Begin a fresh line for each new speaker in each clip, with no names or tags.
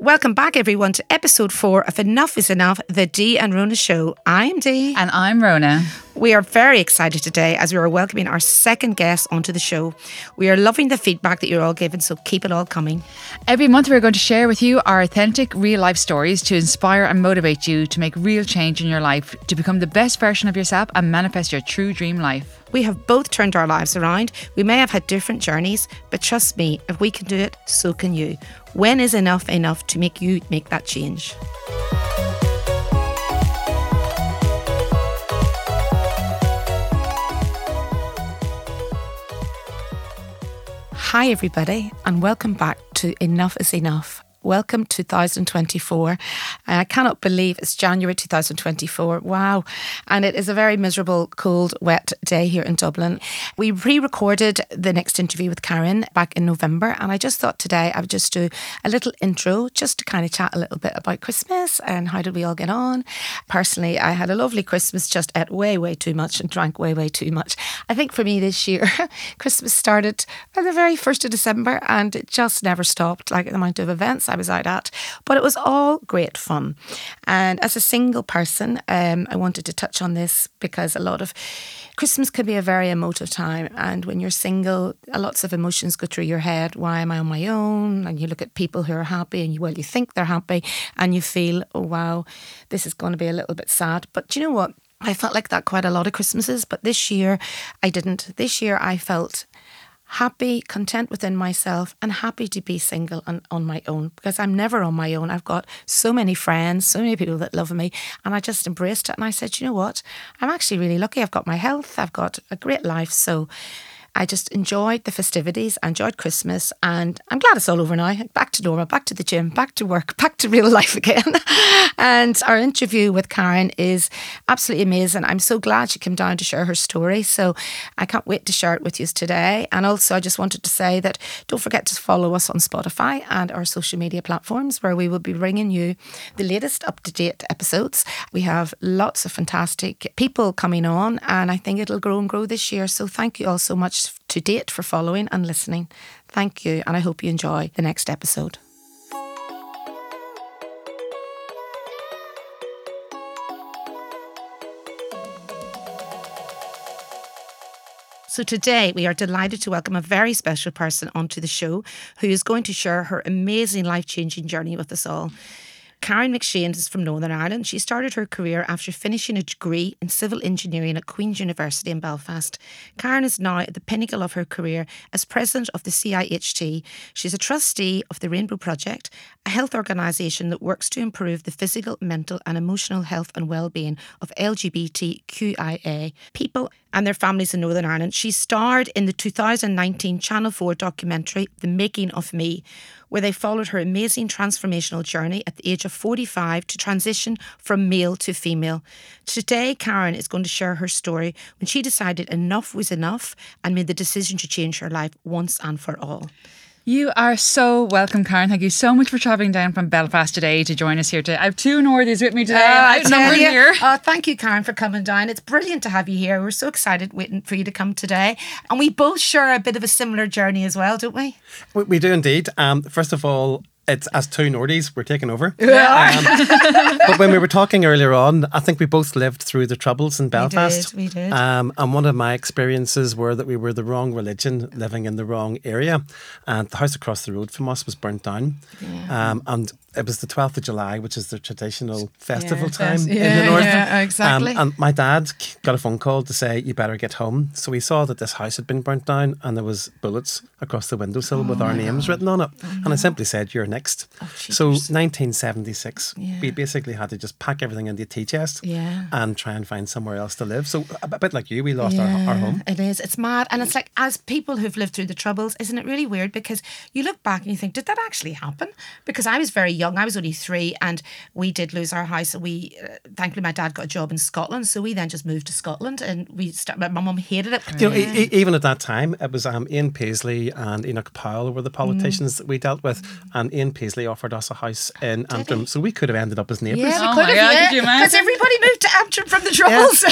Welcome back, everyone, to episode four of Enough is Enough, the Dee and Rona Show. I'm Dee.
And I'm Rona.
We are very excited today as we are welcoming our second guest onto the show. We are loving the feedback that you're all giving, so keep it all coming.
Every month, we're going to share with you our authentic, real life stories to inspire and motivate you to make real change in your life, to become the best version of yourself and manifest your true dream life.
We have both turned our lives around. We may have had different journeys, but trust me, if we can do it, so can you. When is enough enough to make you make that change? Hi, everybody, and welcome back to Enough is Enough. Welcome 2024. I cannot believe it's January 2024. Wow. And it is a very miserable, cold, wet day here in Dublin. We re recorded the next interview with Karen back in November. And I just thought today I would just do a little intro just to kind of chat a little bit about Christmas and how did we all get on. Personally, I had a lovely Christmas, just ate way, way too much and drank way, way too much. I think for me this year, Christmas started on the very 1st of December and it just never stopped. Like the amount of events I was out at. But it was all great fun. And as a single person, um, I wanted to touch on this because a lot of Christmas can be a very emotive time. And when you're single, lots of emotions go through your head. Why am I on my own? And you look at people who are happy and you, well, you think they're happy and you feel, oh, wow, this is going to be a little bit sad. But you know what? I felt like that quite a lot of Christmases, but this year I didn't. This year I felt happy, content within myself, and happy to be single and on my own because I'm never on my own. I've got so many friends, so many people that love me, and I just embraced it. And I said, you know what? I'm actually really lucky. I've got my health, I've got a great life. So I just enjoyed the festivities, I enjoyed Christmas, and I'm glad it's all over now. Back to normal, back to the gym, back to work, back to real life again. and our interview with Karen is absolutely amazing. I'm so glad she came down to share her story. So I can't wait to share it with you today. And also, I just wanted to say that don't forget to follow us on Spotify and our social media platforms where we will be bringing you the latest up to date episodes. We have lots of fantastic people coming on, and I think it'll grow and grow this year. So thank you all so much to date for following and listening. Thank you, and I hope you enjoy the next episode. So today we are delighted to welcome a very special person onto the show who is going to share her amazing life-changing journey with us all. Karen McShane is from Northern Ireland. She started her career after finishing a degree in civil engineering at Queen's University in Belfast. Karen is now at the pinnacle of her career as president of the CIHT. She's a trustee of the Rainbow Project, a health organisation that works to improve the physical, mental, and emotional health and well-being of LGBTQIA people and their families in Northern Ireland. She starred in the 2019 Channel 4 documentary The Making of Me, where they followed her amazing transformational journey at the age of 45 to transition from male to female. Today, Karen is going to share her story when she decided enough was enough and made the decision to change her life once and for all.
You are so welcome, Karen. Thank you so much for travelling down from Belfast today to join us here today. I have two Northies with me today. Uh,
outnumbered here. Uh, thank you, Karen, for coming down. It's brilliant to have you here. We're so excited waiting for you to come today. And we both share a bit of a similar journey as well, don't we?
We, we do indeed. Um, first of all, it's as two Nordies, we're taking over. Um, but when we were talking earlier on, I think we both lived through the troubles in Belfast.
We did. We did.
Um, and one of my experiences were that we were the wrong religion, living in the wrong area, and the house across the road from us was burnt down. Yeah. Um, and it was the 12th of July, which is the traditional festival yeah, time yeah, in the north.
Yeah, exactly.
Um, and my dad got a phone call to say, you better get home. So we saw that this house had been burnt down and there was bullets across the windowsill oh with our names God. written on it. Oh, and I simply said, you're next. Oh, so 1976, we basically had to just pack everything into a tea chest and try and find somewhere else to live. So a, bit like you, we lost our, our home.
It is. It's mad. And it's like, as people who've lived through the troubles, isn't it really weird? Because you look back and you think, did that actually happen? Because I was very young. I was only three, and we did lose our house. We uh, thankfully my dad got a job in Scotland, so we then just moved to Scotland, and we start, my mum hated it.
You know, e- even at that time, it was um, Ian Paisley and Enoch Powell were the politicians mm. that we dealt with, and Ian Ian Paisley offered us a house in Antrim, so we could have ended up as neighbours.
Yeah, we
Oh
could have,
God,
yeah, because everybody moved to Antrim from the Troubles.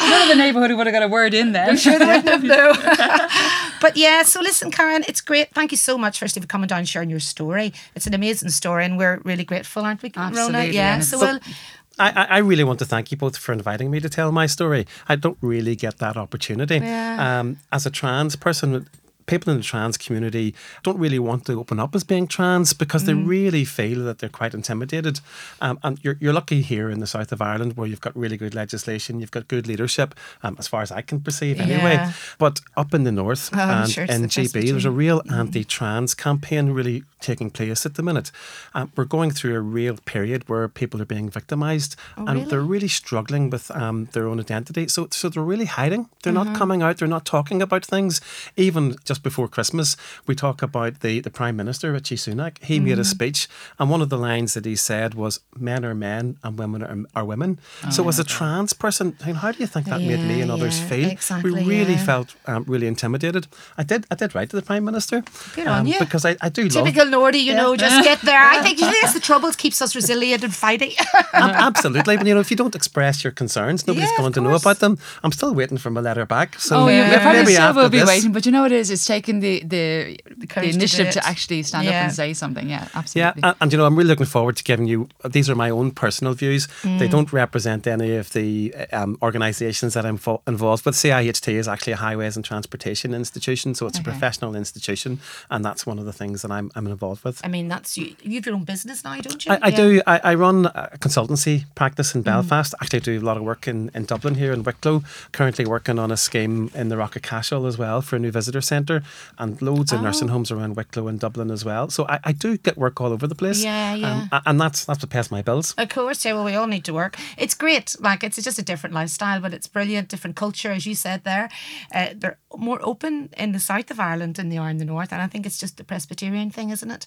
None of the neighbourhood would have got a word in then. I'm
sure they wouldn't have no. but yeah, so listen, Karen, it's great. Thank you so much, firstly, for coming down and sharing your story. It's an amazing story, and we're really grateful, aren't we, Rona?
Absolutely,
Yeah.
and
So
it's-
we'll.
I, I I really want to thank you both for inviting me to tell my story. I don't really get that opportunity.
Yeah.
Um, as a trans person, people in the trans community don't really want to open up as being trans because they
Mm.
really feel that they're quite intimidated. Um, and you're, you're lucky here in the south of Ireland where you've got really good legislation, you've got good leadership, um, as far as I can perceive anyway.
Yeah.
But up in the north
Oh,
and
sure
in
the
GB, there's a real anti-trans campaign really taking place at the minute. Um, we're going through a real period where people are being victimised and
Oh, really?
they're really struggling with um, their own identity. So, so they're really hiding. They're not
Mm-hmm.
coming out. They're not talking about things. Even just before Christmas, we talk about the, the Prime Minister, Rishi Sunak. He made a
Mm-hmm.
speech, and one of the lines that he said was, "Men are men and women are, are women." so, as a trans person, I mean, how do you think that made me
Oh,
and others
yeah,
feel?
exactly,
we really
yeah.
felt um, really intimidated. I did. I did write to the Prime Minister.
Good on you.
Because I, I do love
Typical Nordy, you know, just get there. I think you think it's the troubles keeps us resilient and fighting.
Ab- Absolutely, but you know, if you don't express your concerns, nobody's
Yeah,
going to know about them. I'm still waiting for my letter back. So
Oh, probably
maybe
still
after
will be
this,
waiting, but you know what it is? It's taking the the, the,
courage to
initiative
it.
to, actually stand up and say something. Yeah,
Yeah,
absolutely.
and, and you know, I'm really looking forward to giving you. These are my own personal views.
Mm.
They don't represent any of the um, organisations that I'm fo- involved with. CIHT is actually a highways and transportation institution, so it's a professional institution, and that's one of the things that I'm, I'm involved with.
I mean, that's you. You have your own business now, don't you?
I, I
Yeah.
do. I, I run a consultancy practice
Mm.
in Belfast. Actually, I do a lot of work in, in Dublin here in Wicklow. Currently working on a scheme in the Rock of Cashel as well for a new visitor centre and loads of
Oh.
nursing homes around Wicklow and Dublin as well. So I, I do get work all over the place.
Yeah, yeah.
Um, and that's that's what pays my bills.
Of course, yeah. Well, we all need to work. It's great. Like it's just a different lifestyle, but it's brilliant. Different culture, as you said there. Uh, they're more open in the south of Ireland than they are in the north, and I think it's just the Presbyterian thing, isn't it?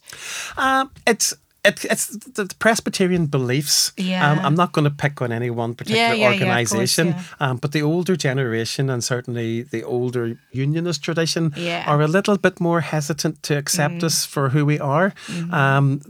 Um, it's it, it's the the Presbyterian beliefs.
Yeah.
Um, I'm not going to pick on any one particular
Yeah, yeah, yeah, course,
um, but the older generation and certainly the older unionist tradition are a little bit more hesitant to accept
Mm.
us for who we are.
Mm-hmm.
Um,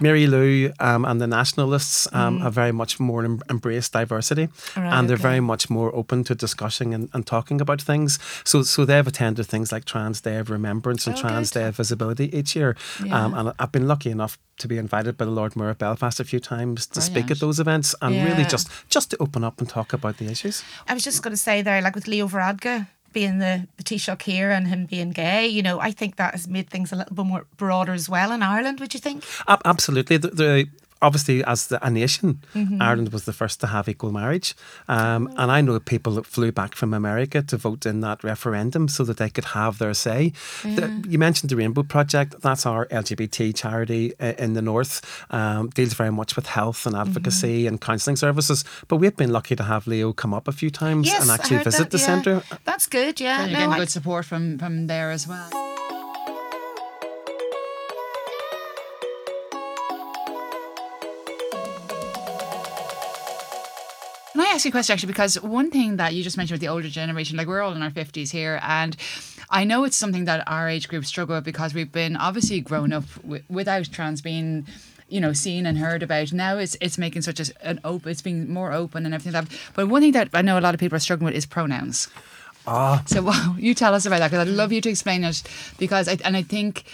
Mary Lou um, and the nationalists um,
Mm.
have very much more em- embraced diversity,
Right,
and they're
okay.
very much more open to discussing and, and talking about things. So, so they've attended things like Trans Day of Remembrance and
Oh,
Trans
good.
Day of Visibility each year.
Yeah.
Um, and I've been lucky enough to be invited by the Lord Mayor of Belfast a few times to speak at those events and really just just to open up and talk about the issues.
I was just going to say there, like with Leo Varadkar being the, the Taoiseach here and him being gay, you know, I think that has made things a little bit more broader as well in Ireland, would you think?
Absolutely, the, the obviously as the, a nation,
Mm-hmm.
Ireland was the first to have equal marriage, um, and I know people that flew back from America to vote in that referendum so that they could have their say. The, you mentioned the Rainbow Project. That's our LGBT charity in the north. Um, deals very much with health and advocacy
Mm-hmm.
and counselling services. But we've been lucky to have Leo come up a few times
Yes,
and actually visit
that,
the
yeah.
centre.
That's good, yeah.
And you're
No,
getting
I-
good support from from there as well. Can I ask you a question actually? Because one thing that you just mentioned with the older generation, like we're all in our 50s here, and I know it's something that our age group struggle with because we've been obviously grown up w- without trans being you know seen and heard about now it's it's making such a, an open it's being more open and everything like that but one thing that i know a lot of people are struggling with is pronouns ah so wow, you tell us about that because I'd love you to explain it because I and I think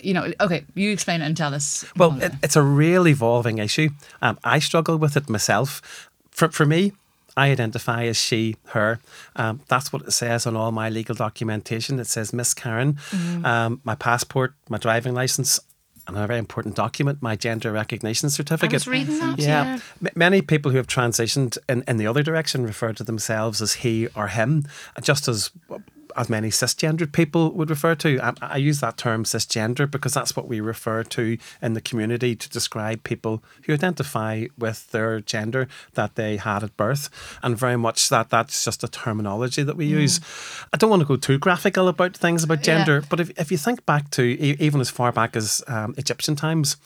you know okay you explain it and tell us.
Well, it, it's a real evolving issue. Um, I struggle with it myself. For, for me, I identify as she, her. Um, that's what it says on all my legal documentation. It says Miss Karen. Um, my passport, my driving license, and a very important document, my gender recognition
I
certificate.
was reading that,
Yeah.
yeah.
M- Many people who have transitioned in, in the other direction refer to themselves as he or him, just as as many cisgendered people would refer to. I, I use that term cisgender because that's what we refer to in the community to describe people who identify with their gender that they had at birth, and very much that that's just a terminology that we use. I don't want to go too graphical about things about
Yeah.
gender, but if, if you think back to even as far back as um, Egyptian times,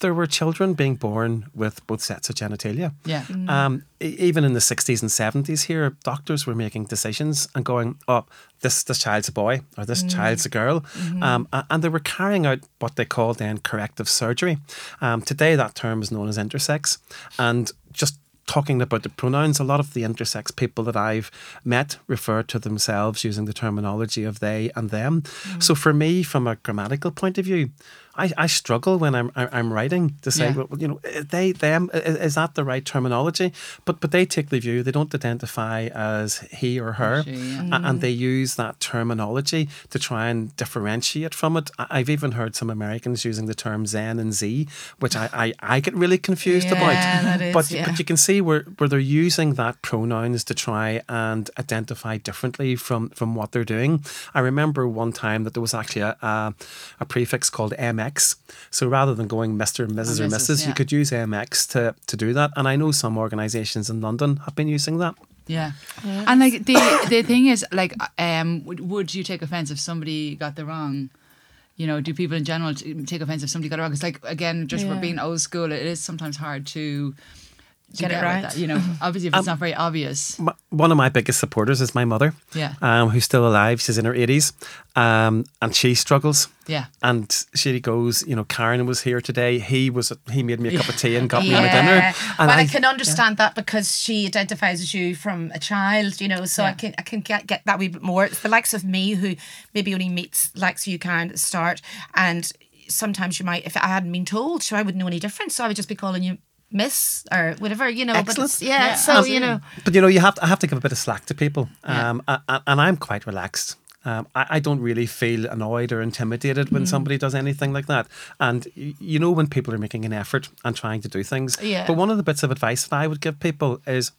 there were children being born with both sets of genitalia.
Yeah.
Um, e- even in the 60s and 70s here, doctors were making decisions and going, oh, this, this child's a boy or this child's a girl. Um, and they were carrying out what they called then corrective surgery. Um, today, that term is known as intersex. And just talking about the pronouns, a lot of the intersex people that I've met refer to themselves using the terminology of they and them. So for me, from a grammatical point of view, I, I struggle when I'm I- I'm writing to say,
Yeah.
well, you know, eh, they them i- i- is that the right terminology? But but they take the view they don't identify as he or her,
She, yeah.
a- and mm. they use that terminology to try and differentiate from it. I- I've even heard some Americans using the term Zen and Z, which I I, I get really confused
Yeah,
about.
that is,
but
yeah.
but you can see where, where they're using that pronouns to try and identify differently from, from what they're doing. I remember one time that there was actually a, a, a prefix called MX. So rather than going Mr., Mrs., or
Mrs.,
Mrs.,
yeah.
you could use MX to, to do that. And I know some organisations in London have been using that.
Yeah. And like the the thing is like um would, would you take offense if somebody got the wrong you know, do people in general take offense if somebody got it wrong? It's like again, just for
Yeah.
being old school, it is sometimes hard to, to
Get it right.
That, you know, obviously if it's not very obvious.
M- One of my biggest supporters is my mother,
Yeah.
um, who's still alive. She's in her 80s um, and she struggles.
Yeah.
And she goes, you know, Karen was here today. He was, he made me a cup of tea and got me my dinner.
Yeah,
And
but I, can understand that because she identifies as you from a child, you know. So I can I can get get that wee bit more. It's the likes of me who maybe only meets likes of you, Karen, at the start, and sometimes you might, if I hadn't been told, sure I wouldn't know any difference. So I would just be calling you Miss or whatever, you know. But it's, yeah,
Yeah,
so you know,
But you know, you have to, I have to give a bit of slack to people, um, a- a- and I'm quite relaxed. Um, I, I don't really feel annoyed or intimidated
Mm.
when somebody does anything like that. And y- you know when people are making an effort and trying to do things.
Yeah.
But one of the bits of advice that I would give people is,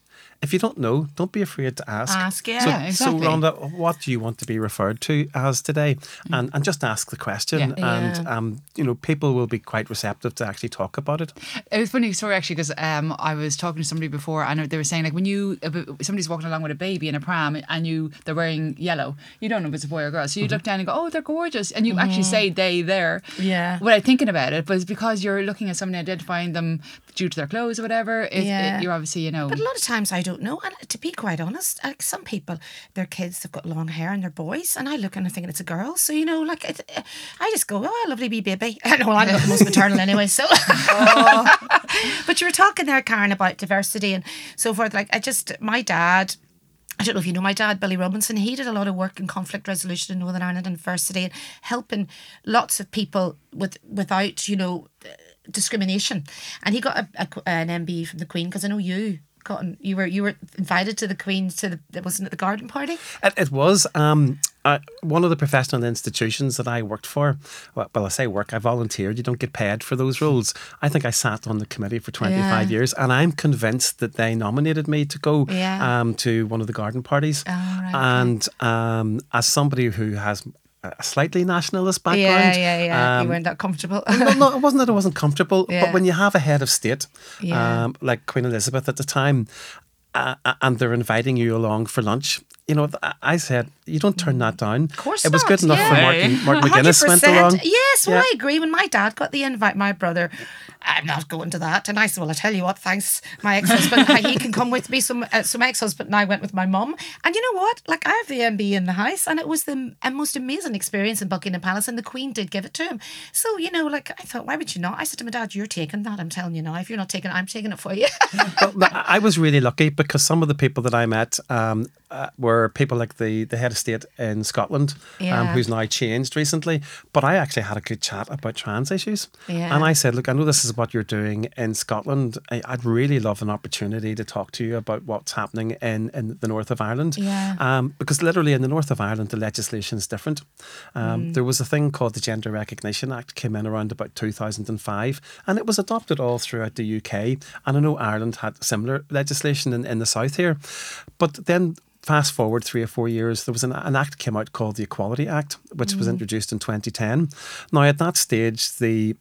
if you don't know, don't be afraid to ask.
Ask, yeah.
So,
Yeah, exactly.
so Rhonda, what do you want to be referred to as today? And and just ask the question,
Mm. Yeah.
and
Yeah.
um, you know, people will be quite receptive to actually talk about it.
It was funny story actually because um, I was talking to somebody before and they were saying like when you somebody's walking along with a baby in a pram and you they're wearing yellow, you don't know if it's a boy or girl, so you
Mm-hmm.
look down and go, oh, they're gorgeous, and you actually say they there,
Yeah.
without thinking about it, but it's because you're looking at somebody identifying them due to their clothes or whatever. If
Yeah.
you're obviously you know.
But a lot of times I don't know. And to be quite honest, like some people, their kids have got long hair and they're boys, and I look and I'm thinking it's a girl. So you know, like it, I just go, oh, lovely wee baby. I well, I'm not the most maternal anyway. So, but you were talking there, Karen, about diversity and so forth. Like I just, my dad. I don't know if you know my dad, Billy Robinson. He did a lot of work in conflict resolution in Northern Ireland and University and helping lots of people with without, you know, discrimination. And he got a, a, an MBE from the Queen because I know you got an, you were you were invited to the Queen to the it wasn't it the garden party?
It, it was um, uh, one of the professional institutions that I worked for. Well, well, I say work, I volunteered. You don't get paid for those roles. I think I sat on the committee for 25
Yeah.
years, and I'm convinced that they nominated me to go
Yeah.
um, to one of the garden parties.
Oh, right,
and um, as somebody who has a slightly nationalist background,
yeah, yeah.
um,
you weren't that comfortable.
no, no, it wasn't that it wasn't comfortable,
Yeah.
but when you have a head of state,
Yeah.
um, like Queen Elizabeth at the time, uh, and they're inviting you along for lunch, you know, I said, you don't turn that down. Of
course
It was
not,
good enough for
yeah.
Martin, Mark McGuinness went
100%.
along.
Yes, well,
Yeah.
I agree. When my dad got the invite, my brother, I'm not going to that. And I said, well, I tell you what, thanks, my ex-husband, he can come with me. So, uh, so my ex-husband and I went with my mum. And you know what? Like, I have the MB in the house, and it was the most amazing experience in Buckingham Palace, and the Queen did give it to him. So, you know, like, I thought, why would you not? I said to my dad, you're taking that. I'm telling you now. If you're not taking it, I'm taking it for you.
Th- I was really lucky because some of the people that I met um, uh, were people like the, the head of state in Scotland, um, who's now changed recently. But I actually had a good chat about trans issues.
Yeah.
And I said, look, I know this is what you're doing in Scotland. I, I'd really love an opportunity to talk to you about what's happening in, in the north of Ireland.
Yeah.
Um, because literally in the north of Ireland, the legislation is different. Um,
Mm.
There was a thing called the Gender Recognition Act, came in around about 2005, and it was adopted all throughout the UK. And I know Ireland had similar legislation in, in the south here. But then fast forward three or four years, there was an, an act came out called the Equality Act, which was mm. introduced in 2010. Now, at that stage, the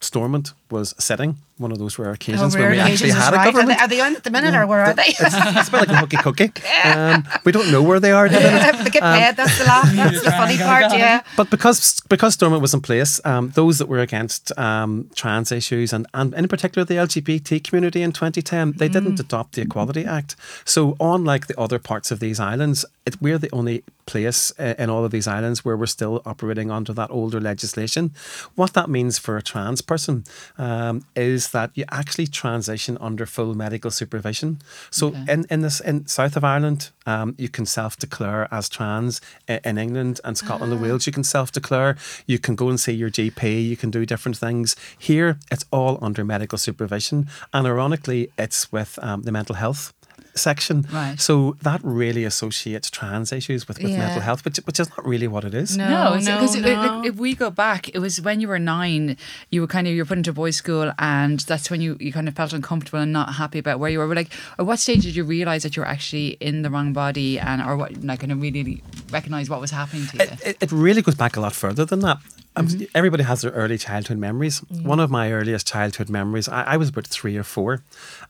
Stormont was sitting. One of those rare occasions
Oh,
when we
rare
actually
occasions
had
is
a
right. Are
government.
they, are they on at the minute, or where are they?
It's, it's a bit like a hooky cookie. Um, we don't know where they are. at the minute.
they get paid. That's the laugh. That's the funny part. Yeah.
But because because Stormont was in place, um, those that were against um, trans issues and, and in particular the LGBT community in 2010, they didn't adopt the Equality Act. So unlike the other parts of these islands, it, we're the only place uh, in all of these islands where we're still operating under that older legislation. What that means for a trans person um, is that you actually transition under full medical supervision. So in, in this in south of Ireland, um, you can self-declare as trans. I- In England and Scotland and Wales, you can self-declare. You can go and see your GP. You can do different things. Here, it's all under medical supervision, and ironically, it's with um, the mental health section.
Right.
So that really associates trans issues with, with
Yeah.
mental health, which which is not really what it is.
No,
no,
because
no.
if we go back, it was when you were nine. You were kind of you were put into boys' school, and that's when you, you kind of felt uncomfortable and not happy about where you were. But like, at what stage did you realize that you were actually in the wrong body, and or what like kind of really recognize what was happening to you?
It, it really goes back a lot further than that. Um, Everybody has their early childhood memories. One of my earliest childhood memories, I, I was about three or four,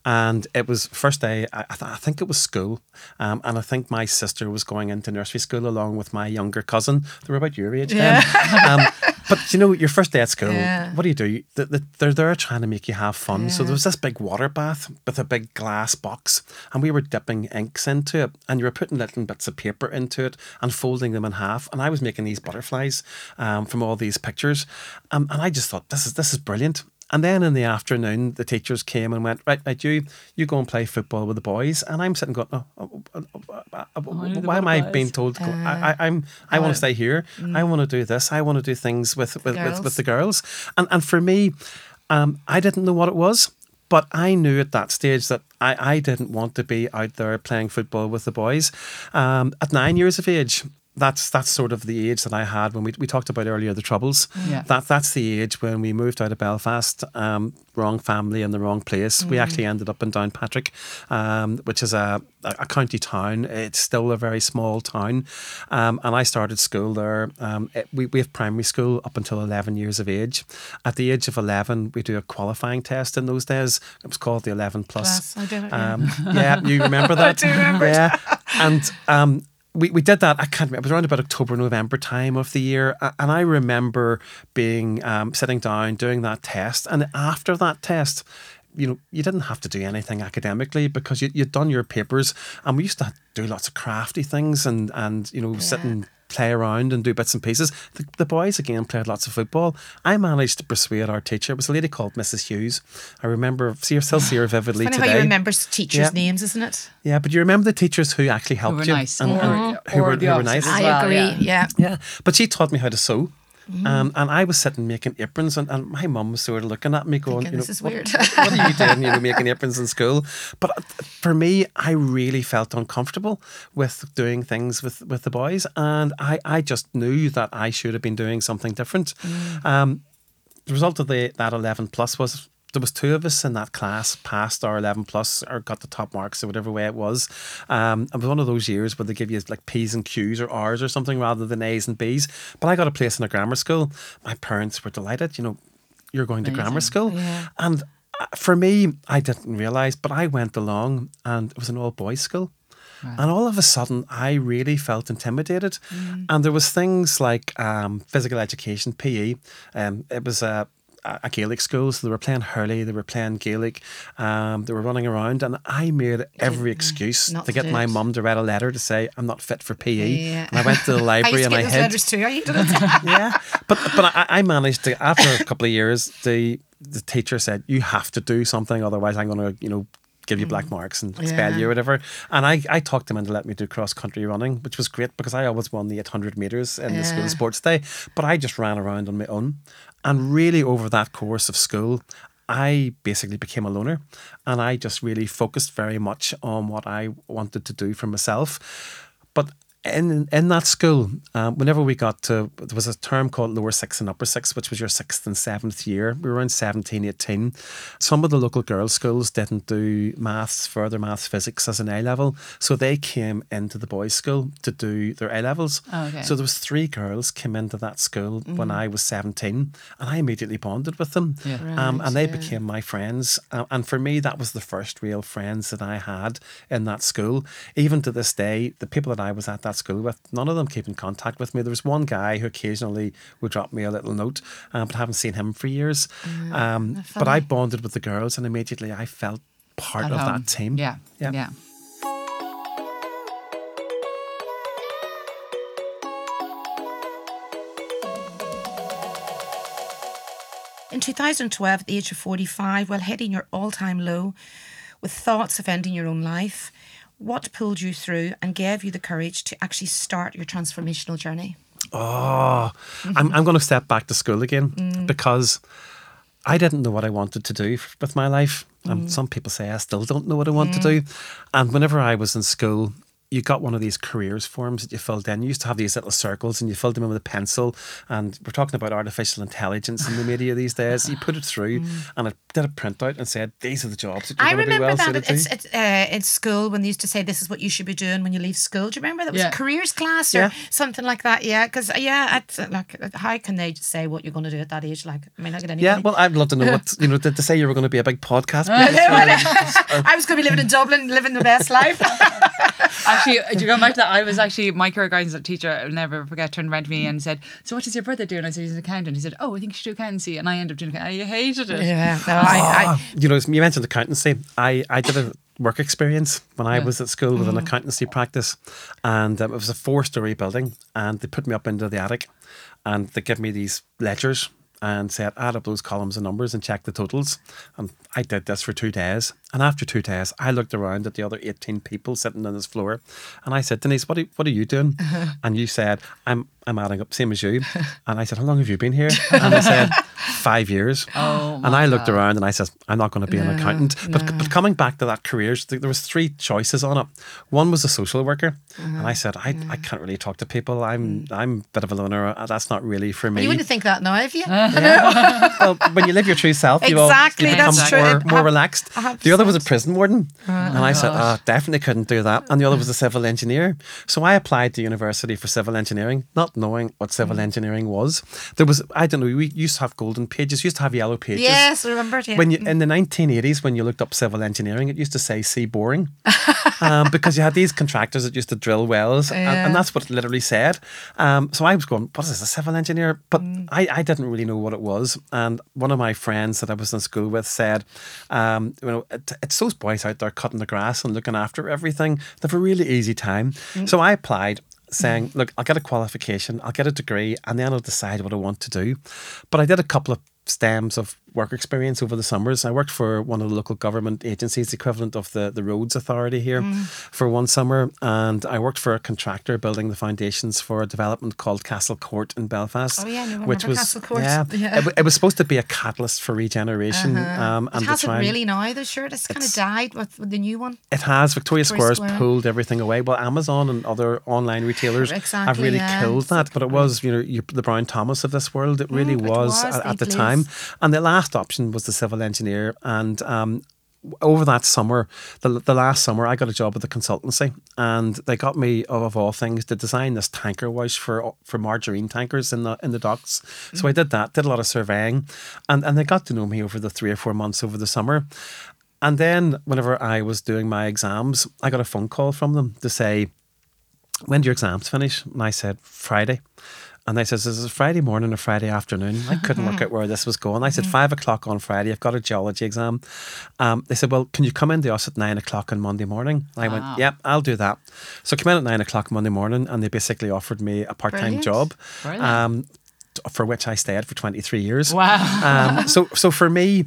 and it was first day. I, I, th- I think it was school, um, and I think my sister was going into nursery school along with my younger cousin. They were about your age then. um, but you know, your first day at school,
Yeah.
what do you do? The, the, they're there trying to make you have fun. So there was this big water bath with a big glass box, and we were dipping inks into it, and you were putting little bits of paper into it and folding them in half. And I was making these butterflies um, from all these pictures, um, and I just thought this is this is brilliant. And then in the afternoon, the teachers came and went, right, right, you, you go and play football with the boys. And I'm sitting going, oh, oh, oh, oh, oh, oh, why am I being told to go? I, I, I'm, I want to stay here. I want to do this. I want to do things with with, with, with the girls. And and for me, um, I didn't know what it was. But I knew at that stage that I, I didn't want to be out there playing football with the boys. Um, at nine years of age, that's that's sort of the age that I had when we, we talked about earlier the troubles.
Yeah.
That that's the age when we moved out of Belfast. Um, wrong family in the wrong place. We actually ended up in Downpatrick, um, which is a, a county town. It's still a very small town, um, and I started school there. Um, it- we we have primary school up until eleven years of age. At the age of eleven, we do a qualifying test. In those days, it was called the Eleven Plus.
Plus, I do, yeah.
Um, yeah, you remember that? I do remember. Yeah, and um, we, we did that. I can't remember. It was around about October, November time of the year, and I remember being um, sitting down doing that test, and after that test. You know, you didn't have to do anything academically because you, you'd done your papers, and we used to do lots of crafty things and and you know sit and play around and do bits and pieces. The, the boys again played lots of football. I managed to persuade our teacher. It was a lady called Mrs. Hughes. I remember, see her, still see her vividly
Funny
today.
how you remember teachers'
Yeah.
names, isn't it?
Yeah, but you remember the teachers who actually helped
were
you
nice.
and, and who were
the
who were nice.
as well.
I
well,
agree.
yeah.
Yeah.
Yeah, but she taught me how to sew.
Mm-hmm.
Um, and I was sitting making aprons, and, and my mum was sort of looking at me, going,
Thinking,
"You know,
"This is
what,
weird."
what are you doing? You know, making aprons in school." But uh, for me, I really felt uncomfortable with doing things with, with the boys, and I, I just knew that I should have been doing something different.
Mm.
Um, the result of the that eleven plus was there was two of us in that class passed our 11 plus or got the top marks or whatever way it was um, it was one of those years where they give you like p's and q's or r's or something rather than a's and b's but i got a place in a grammar school my parents were delighted you know you're going to grammar
Amazing.
school and uh, for me i didn't realize but i went along and it was an all boys school Right. and all of a sudden, I really felt intimidated. And there was things like um, physical education, PE. Um, it was a, a Gaelic school, so they were playing hurley, they were playing Gaelic, um, they were running around, and I made every excuse to
to
get my
it.
mum to write a letter to say I'm not fit for PE.
Yeah.
And I went to the
I
library
to
and I hid
letters too. Are you doing it?
yeah, but but I, I managed to. After a couple of years, the the teacher said you have to do something, otherwise I'm going to you know give you black mm. marks and
Yeah.
you or whatever. And I I talked him into letting me do cross country running, which was great because I always won the 800 meters in the school sports day, but I just ran around on my own, and really over that course of school. I basically became a loner and I just really focused very much on what I wanted to do for myself. But in in that school, um, whenever we got to, there was a term called lower six and upper six, which was your sixth and seventh year. We were around 17, 18. Some of the local girls' schools didn't do maths, further maths, physics as an A level, so they came into the boys' school to do their A levels.
Oh, okay.
So there was three girls came into that school when I was 17, and I immediately bonded with them,
Yeah.
um, and they
yeah.
became my friends. Uh, and for me, that was the first real friends that I had in that school. Even to this day, the people that I was at that school with, none of them keep in contact with me. There was one guy who occasionally would drop me a little note, uh, but I haven't seen him for years. um, but I bonded with the girls, and immediately I felt part
At
of
home.
that team.
Yeah.
Yeah.
Yeah.
In 2012, at the age of 45, while hitting your all time low with thoughts of ending your own life, what pulled you through and gave you the courage to actually start your transformational journey?
Oh, I'm, I'm going to step back to school again mm. because I didn't know what I wanted to do with my life. And mm. some people say I still don't know what I want to mm. do. And whenever I was in school, you got one of these careers forms that you filled in. You used to have these little circles and you filled them in with a pencil. And we're talking about artificial intelligence in the media these days. You put it through and it did a printout and said, these are the jobs that you're
I
going to be
remember
well
that
suited
it's,
to.
it's uh, in school when they used to say this is what you should be doing when you leave school. Do you remember that was
Yeah.
careers class or
Yeah.
something like that? Yeah, because yeah, at, uh, like how can they just say what you're going to do at that age? Like, I mean, I get anybody.
Yeah, well, I'd love to know what, you know, to, to say you were going to be a big podcast.
I was going to be living in Dublin, living the best life.
Actually, do you go back to that? I was actually my career guidance teacher. I'll never forget. Turned around to me and said, "So what does your brother do?" And I said, "He's an accountant." He said, "Oh, I think you should do accountancy." And I ended up doing. accountancy. I hated it.
yeah, no, I, I,
you know, you mentioned accountancy. I, I did a work experience when I
Yeah.
was at school with an accountancy practice, and um, it was a four story building, and they put me up into the attic, and they give me these ledgers and said add up those columns and numbers and check the totals. And I did this for two days, and after two days, I looked around at the other eighteen people sitting on this floor, and I said, Denise, what are, what are you doing? Uh-huh. And you said, I'm I'm adding up, same as you. And I said, how long have you been here? And I said, five years.
Oh,
and I looked
God.
around and I said, I'm not going to be an accountant. But, but coming back to that careers, there was three choices on it. One was a social worker, and I uh-huh. said, I, I mm. can't really talk to people. I'm mm. I'm a bit of a loner. Uh, That's not really for me.
you wouldn't think that now, have you?
well, when you live your true self, you, all,
Exactly,
you become
that's
more,
true.
more
It
relaxed. The other was a prison warden, and I said, oh, definitely couldn't do that. And the other was a civil engineer. So I applied to university for civil engineering, not knowing what civil
Mm.
engineering was. There was, I don't know, we used to have golden pages, used to have yellow pages.
Yes, I remember it. Yeah.
When you in the 1980s, when you looked up civil engineering, it used to say "see boring," um, because you had these contractors that used to drill wells, and, and that's what it literally said. Um, so I was going, "What is this, a civil engineer?" But I, I didn't really know what it was. And one of my friends that I was in school with said, um, "You know, it's those boys out there cutting the grass and looking after everything. They have a really easy time." Mm. So I applied saying, mm. look, I'll get a qualification, I'll get a degree, and then I'll decide what I want to do. But I did a couple of stems of work experience over the summers. I worked for one of the local government agencies, the equivalent of the, the roads authority here, for one summer. And I worked for a contractor building the foundations for a development called Castle Court in Belfast.
Oh, yeah, remember
which was
Castle Court.
Yeah,
Yeah. Uh-huh.
It, it was supposed to be a catalyst for regeneration. Um,
it
and to
hasn't really now, though, sure. It's kind of died with, with the new one.
it has. Victoria,
Victoria
Square's
Square.
pulled everything away. Well, Amazon and other online retailers have really
yeah.
killed that. But it was, you know, you, the Brian Thomas of this world. It really
Mm, it
was,
was,
at, at the time. And the last option was the civil engineer. And um, over that summer, the, the last summer, I got a job with the consultancy, and they got me, of all things, to design this tanker wash for for margarine tankers in the in the docks. So I did that, did a lot of surveying, and and they got to know me over the three or four months over the summer. And then, whenever I was doing my exams, I got a phone call from them to say, "When do your exams finish?" And I said, "Friday." And they says, "This "Is a Friday morning or Friday afternoon?" I couldn't work out where this was going. I said, five o'clock on Friday. I've got a geology exam." Um, they said, "Well, can you come into us at nine o'clock on Monday morning?" And I
Wow.
went, "Yep, I'll do that." So I came in at nine o'clock Monday morning, and they basically offered me a part-time
Brilliant.
job,
Brilliant.
um, for which I stayed for twenty three years.
Wow.
Um, so, so for me,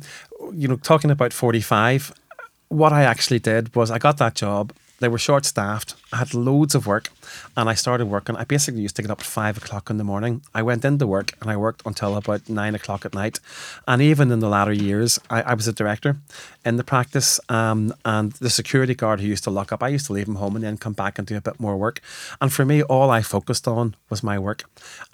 you know, talking about 45, what I actually did was I got that job. they were short staffed. I had loads of work, and I started working. I basically used to get up at five o'clock in the morning. I went into work and I worked until about nine o'clock at night. And even in the latter years, I, I was a director in the practice. Um, and the security guard who used to lock up, I used to leave him home and then come back and do a bit more work. And for me, all I focused on was my work,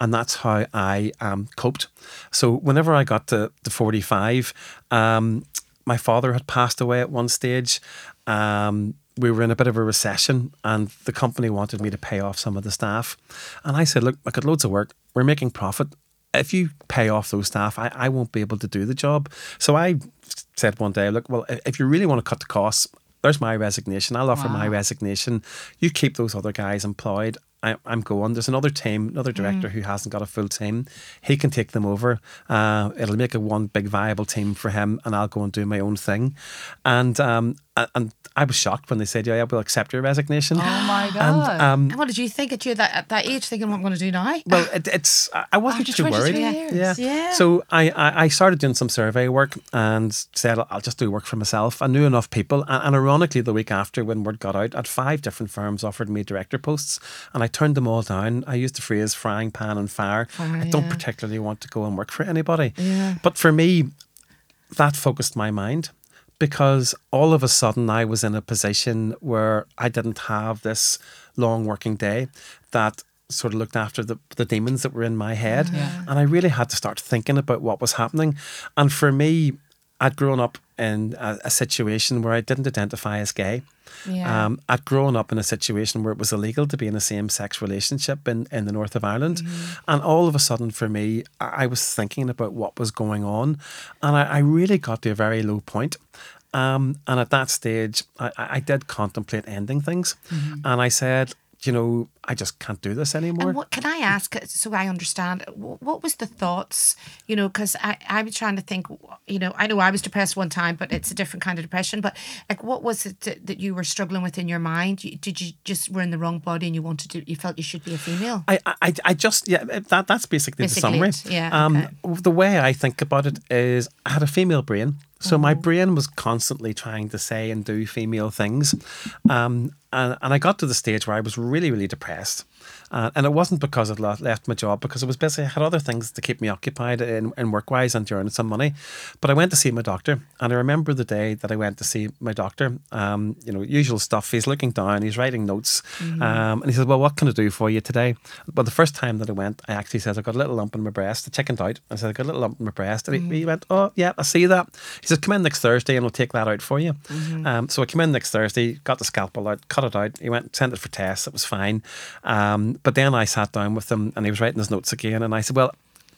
and that's how I um, coped. So whenever I got to, to forty five. Um, my father had passed away at one stage. Um, we were in a bit of a recession and the company wanted me to pay off some of the staff. And I said, Look, I got loads of work. We're making profit. If you pay off those staff, I, I won't be able to do the job. So I said one day, Look, well, if you really want to cut the costs, there's my resignation. I'll offer wow. my resignation. You keep those other guys employed. I, am going. There's another team, another director mm. who hasn't got a full team. He can take them over. Uh, it'll make a one big viable team for him, and I'll go and do my own thing. And um, and I was shocked when they said, "Yeah, we'll accept your resignation."
Oh my god!
And, um, and what did you think at you that at that age, thinking what I'm going to do now?
Well, it, it's I wasn't too worried.
Yeah. yeah.
So I, I, I started doing some survey work and said I'll just do work for myself. I knew enough people, and, and ironically, the week after when word got out, at five different firms offered me director posts, and I turned them all down. I used the phrase "frying pan and fire." fire I don't yeah. particularly want to go and work for anybody.
Yeah.
But for me, that focused my mind because all of a sudden I was in a position where I didn't have this long working day that sort of looked after the, the demons that were in my head.
Yeah.
And I really had to start thinking about what was happening. And for me, I'd grown up in a, a situation where I didn't identify as gay.
Yeah.
Um, I'd grown up in a situation where it was illegal to be in a same sex relationship in, in the north of Ireland. Mm-hmm. And all of a sudden, for me, I, I was thinking about what was going on. And I, I really got to a very low point. Um, and at that stage, I, I did contemplate ending things. Mm-hmm. And I said, you know, I just can't do this anymore.
And what can I ask, so I understand, what was the thoughts, you know, because I, I'm trying to think, you know, I know I was depressed one time, but it's a different kind of depression. But like, what was it that you were struggling with in your mind? Did you just were in the wrong body and you wanted to, you felt you should be a female?
I, I, I just, yeah, that that's basically, basically the summary.
yeah.
Um,
okay.
The way I think about it is I had a female brain. So mm-hmm. my brain was constantly trying to say and do female things. Um, and, and I got to the stage where I was really, really depressed fast. Uh, and it wasn't because I'd left my job, because it was busy. I had other things to keep me occupied in, in work wise and earning some money. But I went to see my doctor. And I remember the day that I went to see my doctor. Um, you know, usual stuff. He's looking down, he's writing notes. Mm-hmm. Um, and he says, Well, what can I do for you today? But the first time that I went, I actually said, I got a little lump in my breast. I chickened out. I said, I got a little lump in my breast. And mm-hmm. he, he, went, Oh, yeah, I see that. He says, Come in next Thursday and we'll take that out for you. Mm-hmm. Um, so I came in next Thursday, got the scalpel out, cut it out. He went, sent it for tests. It was fine. Um, but then I sat down with him and he was writing his notes again. And I said, Well,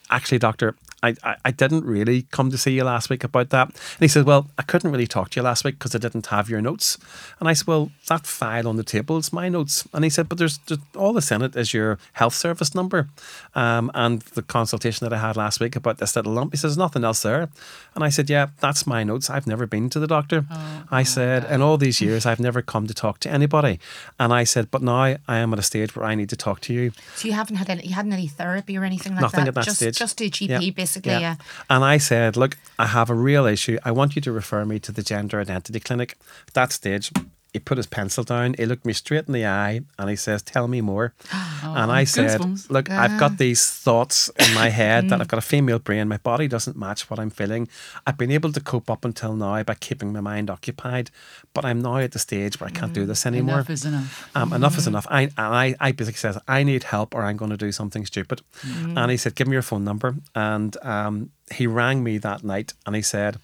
actually, doctor, I, I, I, didn't really come to see you last week about that. And he said, Well, I couldn't really talk to you last week because I didn't have your notes. And I said, Well, that file on the table is my notes. And he said, But there's, there's all that's in it is your health service number um, and the consultation that I had last week about this little lump. He says, Nothing else there. And I said, Yeah, that's my notes. I've never been to the doctor. Oh, I said, In all these years, I've never come to talk to anybody. And I said, But now I am at a stage where I need to talk to you.
So you haven't had any, you hadn't any therapy or anything like
Nothing
that?
at that
just,
stage.
Just a GP, yeah. Basically yeah. yeah.
And I said, look, I have a real issue. I want you to refer me to the gender identity clinic. At that stage, he put his pencil down, he looked me straight in the eye, and he says, Tell me more. Oh, and I said, Look, yeah. I've got these thoughts in my head that I've got a female brain. My body doesn't match what I'm feeling. I've been able to cope up until now by keeping my mind occupied, but I'm now at the stage where I can't do this anymore.
Enough is enough.
Um, enough is enough. I, and I, I basically says, I need help or I'm going to do something stupid. Mm. And he said, Give me your phone number. And um, he rang me that night and he said,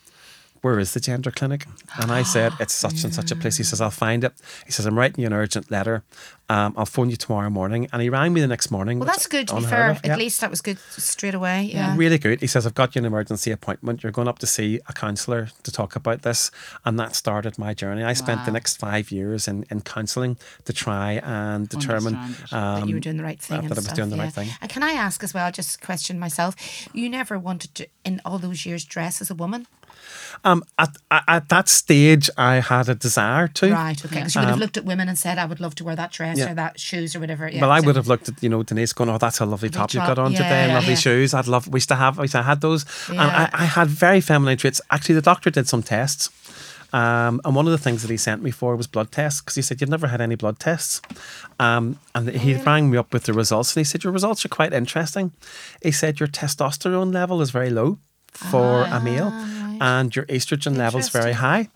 where is the gender clinic? And I said, it's such and such a place. He says, I'll find it. He says, I'm writing you an urgent letter. Um, I'll phone you tomorrow morning. And he rang me the next morning.
Well, that's good to be fair. Of, At least that was good straight away. Yeah.
yeah. Really good. He says, I've got you an emergency appointment. You're going up to see a counsellor to talk about this. And that started my journey. I spent wow. the next five years in, in counselling to try and determine
um, that you were doing the right thing.
Uh, that I was
stuff,
doing the
yeah.
right thing.
And can I ask as well, just question myself, you never wanted to, in all those years, dress as a woman?
Um, at, at that stage, I had a desire to.
Right, okay. Because you would have um, looked at women and said, I would love to wear that dress yeah. or that shoes or whatever.
Yeah, well, I so. would have looked at, you know, Denise going, oh, that's a lovely top you've got on yeah, today and lovely shoes. I'd love, we used to have, I used to have those. And I, I had very feminine traits. Actually, the doctor did some tests Um, and one of the things that he sent me for was blood tests because he said, You've never had any blood tests. Um, and he rang me up with the results and he said, Your results are quite interesting. He said, Your testosterone level is very low for a male and your estrogen level is very high.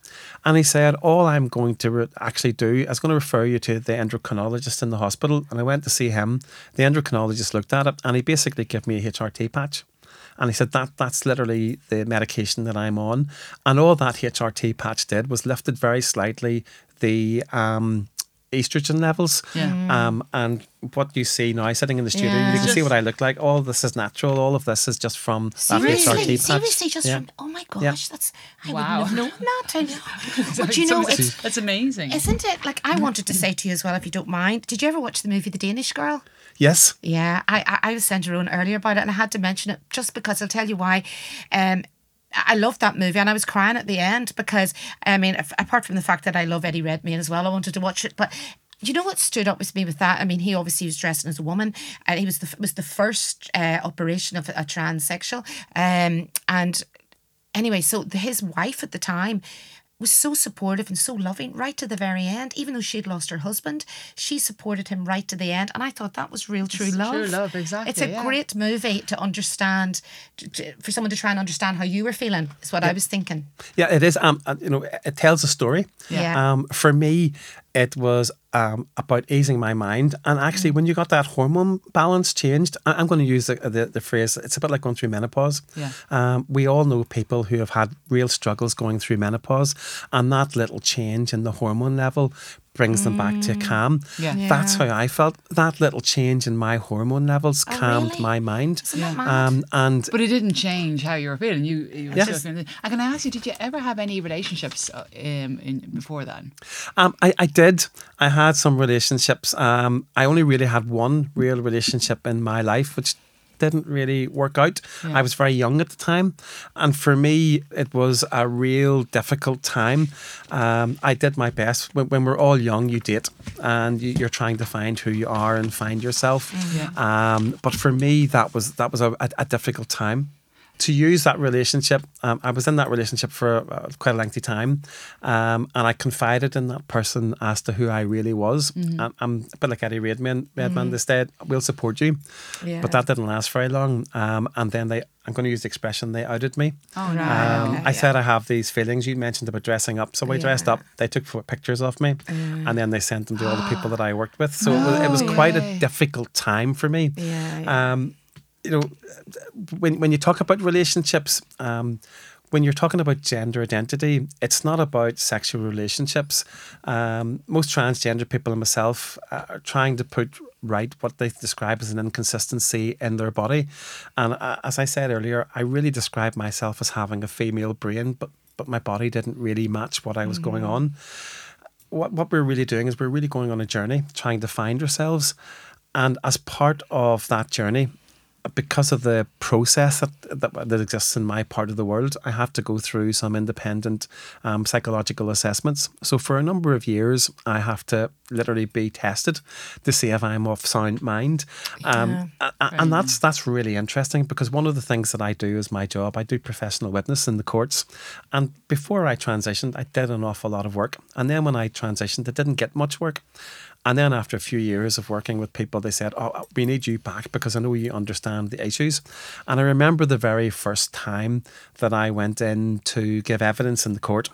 And he said, All I'm going to re- actually do is going to refer you to the endocrinologist in the hospital. And I went to see him. The endocrinologist looked at it and he basically gave me a HRT patch. And he said that that's literally the medication that I'm on. And all that HRT patch did was lifted very slightly the um, estrogen levels.
Yeah.
Um, and what you see now sitting in the studio,
Yeah.
you can see what I look like. All this is natural. All of this is just from that
Seriously,
HRT patch.
seriously, just
Yeah.
from oh my gosh,
Yeah.
that's I
Wow.
wouldn't have known that. I- but you know, it's
that's amazing.
isn't it? Like I wanted to say to you as well, if you don't mind. Did you ever watch the movie The Danish Girl?
Yes.
Yeah, I I, I was sent a around earlier about it, and I had to mention it just because I'll tell you why. Um, I loved that movie, and I was crying at the end because I mean, apart from the fact that I love Eddie Redmayne as well, I wanted to watch it, but. You know what stood up with me with that? I mean, he obviously was dressing as a woman, and he was the was the first uh, operation of a transsexual. Um, and anyway, so his wife at the time was so supportive and so loving right to the very end. Even though she had lost her husband, she supported him right to the end. And I thought that was real true
It's
love.
true love, exactly,
It's a
yeah.
great movie to understand, to, to- for someone to try and understand how you were feeling, is what I was thinking.
Yeah, it is. Um, uh, you know, it tells a story.
Yeah.
Um, for me, it was um about easing my mind, and actually, when you got that hormone balance changed, I'm going to use the, the the phrase. It's a bit like going through menopause.
Yeah.
Um, we all know people who have had real struggles going through menopause, and that little change in the hormone level brings them back to calm.
Yeah.
That's how I felt. That little change in my hormone levels
Oh,
calmed
really?
my mind.
Isn't that mad?
Um, and
But it didn't change how you were feeling. You, you were
Yeah.
still feeling. And can I ask you, did you ever have any relationships uh, um, in, before then?
Um, I, I did. I had some relationships. Um, I only really had one real relationship in my life, which didn't really work out.
Yeah.
I was very young at the time. And for me, it was a real difficult time. Um, I did my best. When, when we're all young, you date and you, you're trying to find who you are and find yourself. Um, but for me, that was that was a, a, a difficult time to use that relationship, um, I was in that relationship for uh, quite a lengthy time, um, and I confided in that person as to who I really was. I'm, I'm a bit like Eddie Redmayne. Redman, they said, "We'll support you,"
Yeah.
but that didn't last very long. Um, and then they, I'm going to use the expression, they outed me.
Oh, no.
Um,
okay,
I said I have these feelings. You mentioned about dressing up, so I dressed up. They took pictures of me, and then they sent them to all the people that I worked with. So it was, it was quite a difficult time for me.
Yeah, yeah.
Um, you know, when when you talk about relationships, um, when you're talking about gender identity, it's not about sexual relationships. Um, most transgender people and myself are trying to put right what they describe as an inconsistency in their body. And uh, as I said earlier, I really describe myself as having a female brain, but but my body didn't really match what I was going on what, what we're really doing is we're really going on a journey trying to find ourselves and as part of that journey because of the process that, that, that exists in my part of the world, I have to go through some independent um, psychological assessments. So, for a number of years, I have to literally be tested to see if I'm of sound mind. Um, a- and that's that's really interesting because one of the things that I do is my job. I do professional witness in the courts, and before I transitioned, I did an awful lot of work. And then when I transitioned, I didn't get much work. And then after a few years of working with people, they said, "Oh, we need you back because I know you understand the issues." And I remember the very first time that I went in to give evidence in the court.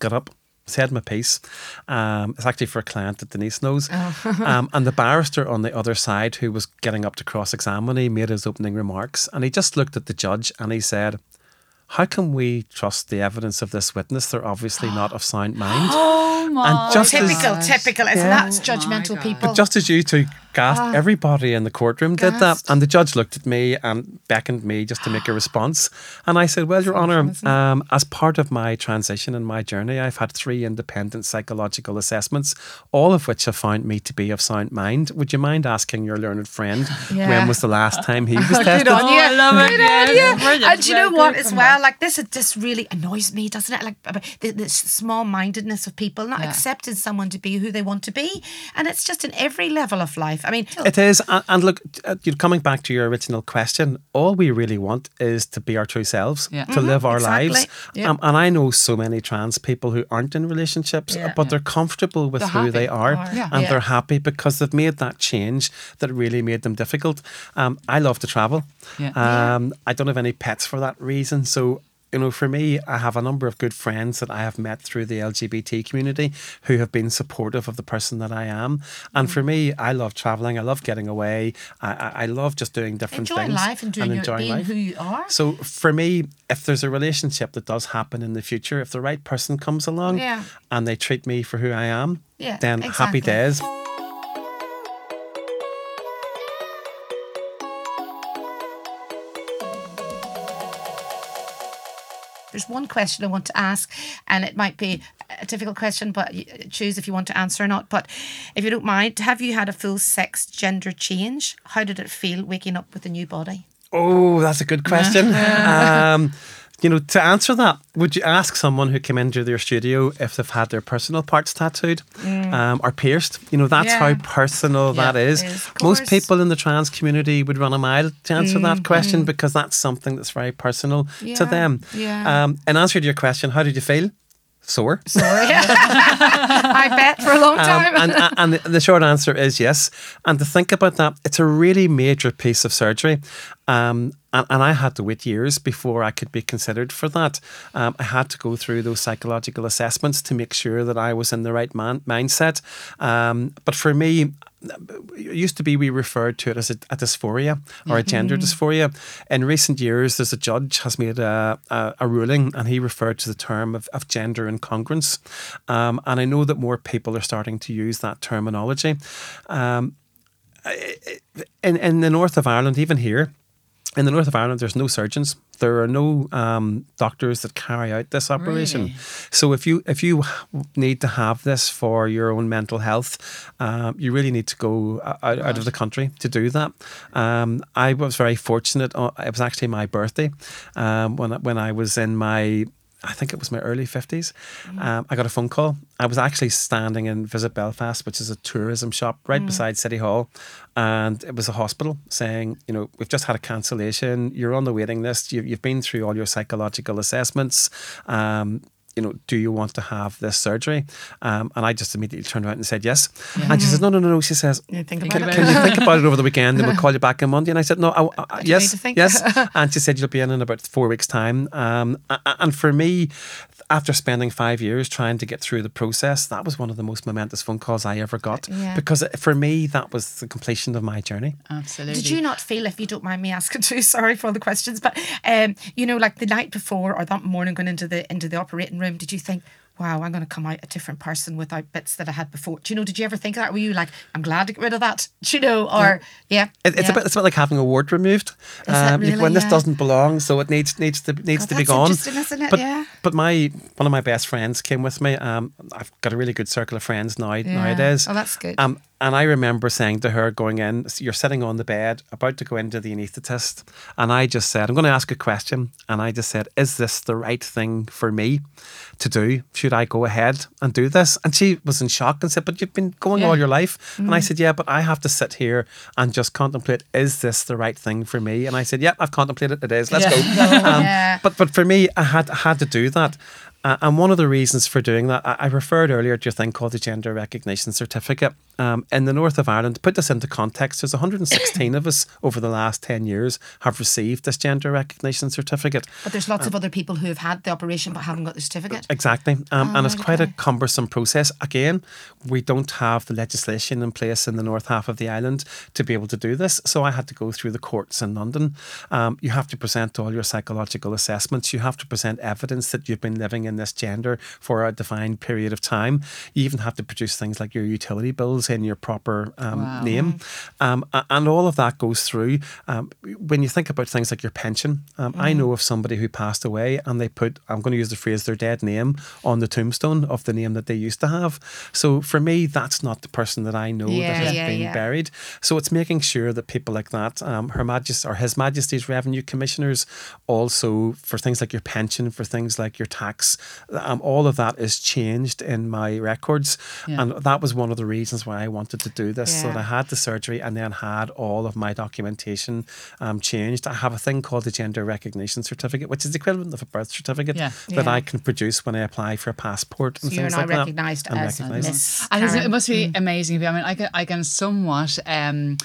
Got up, said my piece. Um, it's actually for a client that Denise knows. um, and the barrister on the other side, who was getting up to cross-examine, he made his opening remarks, and he just looked at the judge and he said. How can we trust the evidence of this witness? They're obviously not of sound mind.
Oh, oh my
And just as-
typical, typical. Isn't
Yeah.
that judgmental people?
But just as you two gasped, everybody in the courtroom did that. And the judge looked at me and beckoned me just to make a response. And I said, Well, Your Honour, um, as part of my transition and my journey, I've had three independent psychological assessments, all of which have found me to be of sound mind. Would you mind asking your learned friend
Yeah.
when was the last time he was
Good
tested?
on you.
I love it,
Good
yes.
on you. And do you know
Very
what as
comeback.
well? Like this, it just really annoys me, doesn't it? Like about the, the small mindedness of people not
Yeah.
accepting someone to be who they want to be, and it's just in every level of life. I mean,
It is, and, and look, uh, you know, coming back to your original question, all we really want is to be our true selves,
Yeah.
to live our
exactly.
lives.
Yeah.
Um, and I know so many trans people who aren't in relationships,
Yeah.
but they're comfortable with
They're
who they are,
Are.
Yeah.
and
Yeah.
they're happy because they've made that change that really made them difficult. Um, I love to travel.
Yeah.
Um, I don't have any pets for that reason, so. You know, for me, I have a number of good friends that I have met through the LGBT community who have been supportive of the person that I am. And for mm-hmm. me, I love traveling. I love getting away. I, I, I love just doing different
enjoying
things
life and doing your,
enjoying
being
life.
who you are.
So for me, if there's a relationship that does happen in the future, if the right person comes along
Yeah.
and they treat me for who I am,
Yeah,
then happy
exactly.
days.
There's one question I want to ask, and it might be a difficult question, but choose if you want to answer or not. But if you don't mind, have you had a full sex gender change? How did it feel waking up with a new body?
Oh, that's a good question. um, you know, to answer that, would you ask someone who came into your studio if they've had their personal parts tattooed um, or pierced? You know, that's
Mm. Yeah.
how personal
Yeah,
that is.
is,
Most people in the trans community would run a mile to answer that
Mm-hmm.
question because that's something that's very personal to them.
yeah.
Um, in answer to your question, how did you feel? Sore.
Sorry. I bet for a long time.
Um, and and the, the short answer is yes. And to think about that, it's a really major piece of surgery. Um, and, and I had to wait years before I could be considered for that. Um, I had to go through those psychological assessments to make sure that I was in the right man, mindset. Um, but for me, it used to be we referred to it as a, a dysphoria or a gender dysphoria. In recent years, there's a judge has made a, a, a ruling and he referred to the term of, of gender incongruence. Um, and I know that more people are starting to use that terminology. Um, in, in the north of Ireland, even here, in the north of Ireland, there's no surgeons. There are no um, doctors that carry out this operation.
Really?
So if you if you need to have this for your own mental health, um, you really need to go out, out of the country to do that. Um, I was very fortunate. uh, It was actually my birthday um, when when I was in my I think it was my early 50s. Um, I got a phone call. I was actually standing in Visit Belfast, which is a tourism shop right beside City Hall. And it was a hospital saying, you know, we've just had a cancellation. You're on the waiting list. You've, you've been through all your psychological assessments. Um, you know, do you want to have this surgery? Um, and I just immediately turned around and said yes. And she says, no, no, no, no. She says,
You think
Think
about
about
it.
can you think about it over the weekend and we'll call you back on Monday? And I said, no, I, I,
do
yes, yes. And she said, you'll be in in about four weeks' time. Um, a- a- and for me, after spending five years trying to get through the process, that was one of the most momentous phone calls I ever got.
Yeah.
Because for me, that was the completion of my journey.
Absolutely.
Did you not feel, if you don't mind me asking too, sorry for all the questions, but um, you know, like the night before or that morning going into the into the operating room, did you think, wow, I'm going to come out a different person without bits that I had before? Do you know? Did you ever think that? Were you like, I'm glad to get rid of that? Do you know? Or yeah,
It, it's
yeah.
a bit. It's a bit like having a wart removed. Um,
really?
when this doesn't belong, so it needs needs to needs
God,
to be gone.
interesting, isn't it?
But
Yeah.
but my one of my best friends came with me. Um, I've got a really good circle of friends now
Yeah.
nowadays.
Oh, that's good.
Um, and I remember saying to her, going in, you're sitting on the bed, about to go into the anaesthetist, and I just said, I'm going to ask a question, and I just said, is this the right thing for me to do? Should I go ahead and do this? And she was in shock and said, but you've been going
Yeah.
all your life, and
Mm.
I said, yeah, but I have to sit here and just contemplate, is this the right thing for me? And I said, yeah, I've contemplated it is. Let's
Yeah.
go. Um,
Yeah.
But but for me, I had I had to do that. Uh, and one of the reasons for doing that, I, I referred earlier to a thing called the Gender Recognition Certificate. Um, in the north of Ireland, to put this into context, there's 116 of us over the last 10 years have received this Gender Recognition Certificate.
But there's lots of other people who have had the operation but haven't got the certificate.
Exactly. Um, and it's
right,
quite
okay.
a cumbersome process. Again, we don't have the legislation in place in the north half of the island to be able to do this. So I had to go through the courts in London. Um, you have to present all your psychological assessments. You have to present evidence that you've been living in this gender for a defined period of time. You even have to produce things like your utility bills in your proper um,
Wow.
name. Um, and all of that goes through. Um, when you think about things like your pension, um, I know of somebody who passed away and they put, I'm going to use the phrase, their dead name on the tombstone of the name that they used to have. So for me, that's not the person that I know
Yeah,
that has
yeah,
been
yeah.
buried. So it's making sure that people like that, um, Her Majesty or His Majesty's Revenue Commissioners, also for things like your pension, for things like your tax, um, all of that is changed in my records. And that was one of the reasons why I wanted to do this. So that I had the surgery and then had all of my documentation um, changed. I have a thing called the Gender Recognition Certificate, which is the equivalent of a birth certificate
Yeah.
that
Yeah.
I can produce when I apply for a passport and
So you're
things
now
like that.
recognised
I'm
as
recognised.
Miss
And isn't it, it must be amazing. I mean, I can, I can somewhat, um,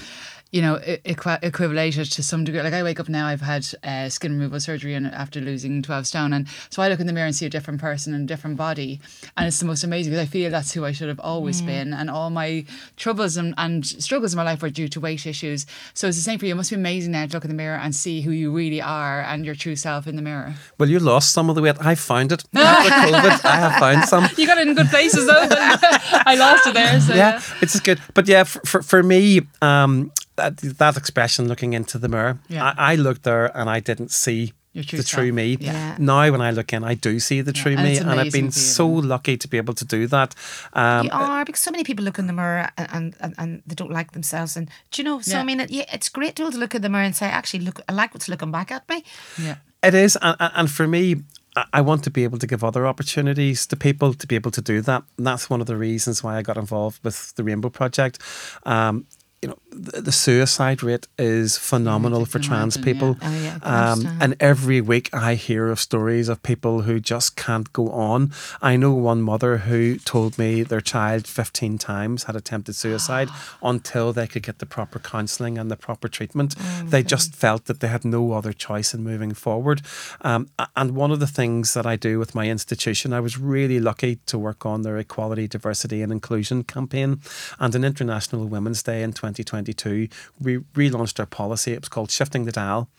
you know, e- equi- to some degree. Like I wake up now, I've had uh, skin removal surgery and after losing twelve stone, and so I look in the mirror and see a different person and a different body, and it's the most amazing because I feel that's who I should have always
Mm.
been, and all my troubles and, and struggles in my life were due to weight issues. So it's the same for you. It must be amazing now to look in the mirror and see who you really are and your true self in the mirror.
Well, you lost some of the weight. I found it. After COVID, I have found some.
You got it in good places though. I lost it there. So
yeah, it's good. But yeah, for, for, for me, um, that, that expression looking into the mirror,
Yeah.
I, I looked there and I didn't see
true
the true
self.
me.
Yeah.
Now, when I look in, I do see the true
and
me, and I've been so lucky to be able to do that. Um,
you are because so many people look in the mirror and, and, and they don't like themselves. And do you know? So
Yeah.
I mean, it, yeah, it's great to be look in the mirror and say, actually, look, I like what's looking back at me.
Yeah.
It is, and, and and for me, I- I want to be able to give other opportunities to people to be able to do that. And that's one of the reasons why I got involved with the Rainbow Project. Um, you know, the, suicide rate is phenomenal for trans
imagine,
people.
yeah. Oh, yeah,
um, and every week I hear of stories of people who just can't go on. I know one mother who told me their child 15 times had attempted suicide until they could get the proper counselling and the proper treatment.
Oh,
they just felt that they had no other choice in moving forward. Um, and one of the things that I do with my institution, I was really lucky to work on their Equality, Diversity and Inclusion campaign. And an International Women's Day in 2022, we relaunched our policy. It was called Shifting the Dial.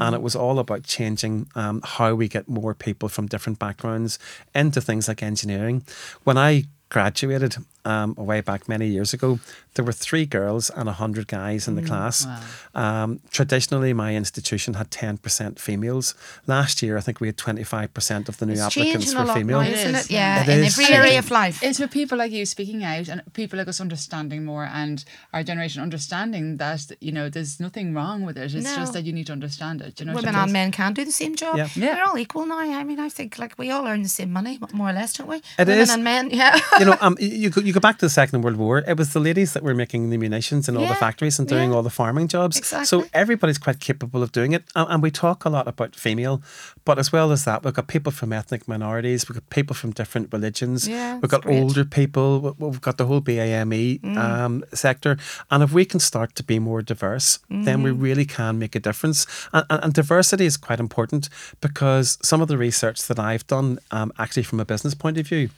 And it was all about changing um, how we get more people from different backgrounds into things like engineering. When I graduated um, way back many years ago, there were three girls and 100 guys in the class. Um, traditionally, my institution had 10% females. Last year, I think we had 25% of the new
It's
applicants were
a lot
female.
now,
It
isn't
is.
it? Yeah,
It
in
is
every area of life.
It's with people like you speaking out and people like us understanding more and our generation understanding that, you know, there's nothing wrong with it. It's
No.
just that you need to understand it. You know,
Women and men can do the same job.
Yeah.
Yeah.
We're all equal now. I mean, I think like we all earn the same money, more or less, don't we?
It
Women
is.
and men, yeah.
you know, um, you go, you go back to the Second World War. It was the ladies that were making the munitions in all the factories and doing
yeah.
all the farming jobs. So everybody's quite capable of doing it. And, and we talk a lot about female, but as well as that, we've got people from ethnic minorities. We've got people from different religions.
Yeah,
we've got
great. Mm.
older people. we- We've got the whole BAME um, sector. And if we can start to be more diverse, then we
Mm-hmm.
really can make a difference. And, and, and diversity is quite important because some of the research that I've done, um, actually from a business point of view,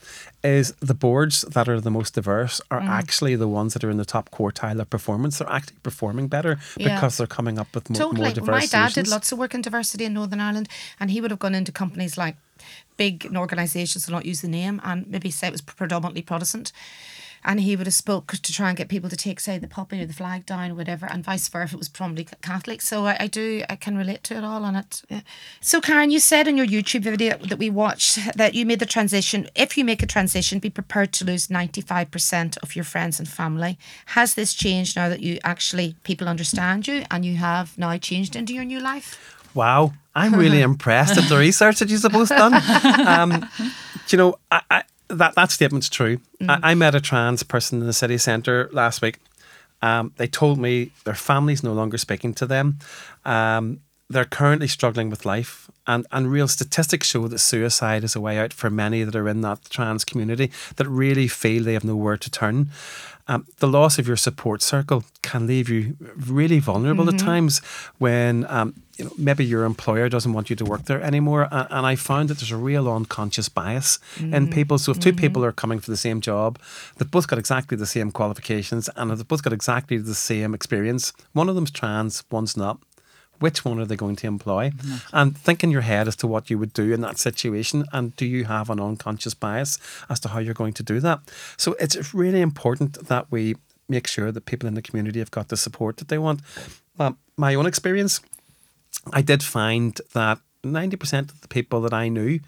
is the boards that are the most diverse are
Mm.
actually the ones that are in the top quartile of performance. They're actually performing better
Yeah.
because they're coming up with more, more
Totally.
diverse
My dad did lots of work in diversity in Northern Ireland, and he would have gone into companies like big organisations, will not use the name, and maybe say it was predominantly Protestant. And he would have spoke to try and get people to take, say, the poppy or the flag down or whatever, and vice versa if it was probably Catholic. So I, I do, I can relate to it all on it. Yeah. So Karen, you said in your YouTube video that we watched that you made the transition. If you make a transition, be prepared to lose ninety five percent of your friends and family. Has this changed now that you actually people understand you and you have now changed into your new life?
Wow, I'm really impressed at the research that you've both done. Um, do you know, I, I, that that statement's true. I, I met a trans person in the city centre last week. Um, they told me their family's no longer speaking to them. Um, they're currently struggling with life, and, and real statistics show that suicide is a way out for many that are in that trans community that really feel they have nowhere to turn. Um, the loss of your support circle can leave you really vulnerable at times when um, you know maybe your employer doesn't want you to work there anymore. And, and I found that there's a real unconscious bias in people. So if 2 people are coming for the same job, they've both got exactly the same qualifications and they've both got exactly the same experience. One of them's trans, one's not which one are they going to employ? And think in your head as to what you would do in that situation. And do you have an unconscious bias as to how you're going to do that? So it's really important that we make sure that people in the community have got the support that they want. Um, my own experience, I did find that 90% of the people that I knew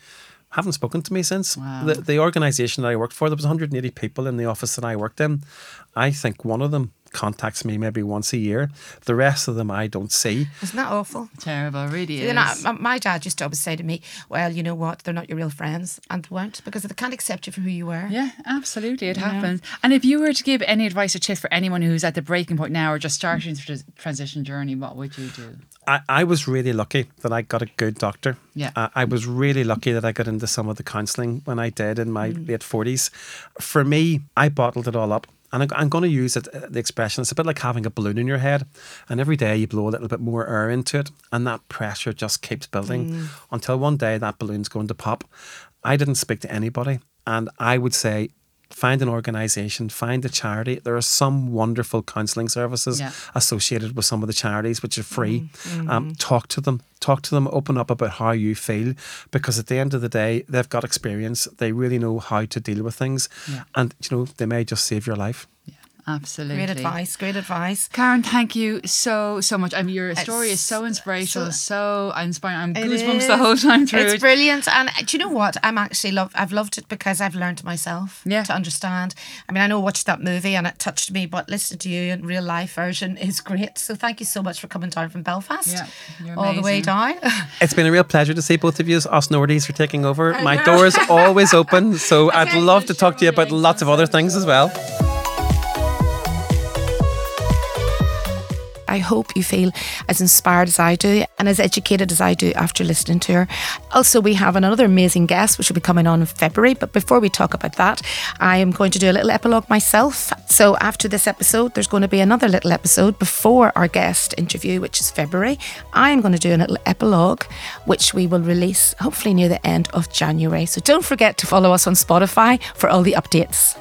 haven't spoken to me since.
Wow.
The, the organisation that I worked for, there was 180 people in the office that I worked in. I think one of them contacts me maybe once a year. The rest of them I don't see.
Isn't that awful?
Terrible, really
You
is.
know, my- my dad used to always say to me, "Well, you know what? They're not your real friends, and they weren't because they can't accept you for who you were."
Yeah, absolutely. It happens. And if you were to give any advice or tips for anyone who's at the breaking point now or just starting the transition journey, what would you do?
I, I was really lucky that I got a good doctor.
Yeah.
Uh, I was really lucky that I got into some of the counselling when I did in my late 40s. For me, I bottled it all up. And I'm, going to use it, uh, the expression, it's a bit like having a balloon in your head. And every day you blow a little bit more air into it. And that pressure just keeps building until one day that balloon's going to pop. I didn't speak to anybody. And I would say, find an organisation, find a charity. There are some wonderful counselling services
Yeah.
associated with some of the charities, which are free. Um, talk to them, talk to them, open up about how you feel, because at the end of the day, they've got experience. They really know how to deal with things,
Yeah.
and you know they may just save your life.
Absolutely.
Great advice. Great advice.
Karen, thank you so so much. I mean, your story is so inspirational, so, inspiring. I'm goosebumps
is.
the whole time through
It's
it.
brilliant, and do you know what? I'm actually love. I've loved it because I've learned myself
Yeah.
to understand. I mean, I know I watched that movie and it touched me, but listening to you in real life version is great. So thank you so much for coming down from Belfast,
Yeah, you're
all the way down.
It's been a real pleasure to see both of you. As us Nordies for taking over. My door is always open, so I'd love to talk to you about lots of other things as well.
I hope you feel as inspired as I do and as educated as I do after listening to her. Also, we have another amazing guest which will be coming on in February. But before we talk about that, I am going to do a little epilogue myself. So, after this episode, there's going to be another little episode before our guest interview, which is February. I am going to do a little epilogue, which we will release hopefully near the end of January. So, don't forget to follow us on Spotify for all the updates.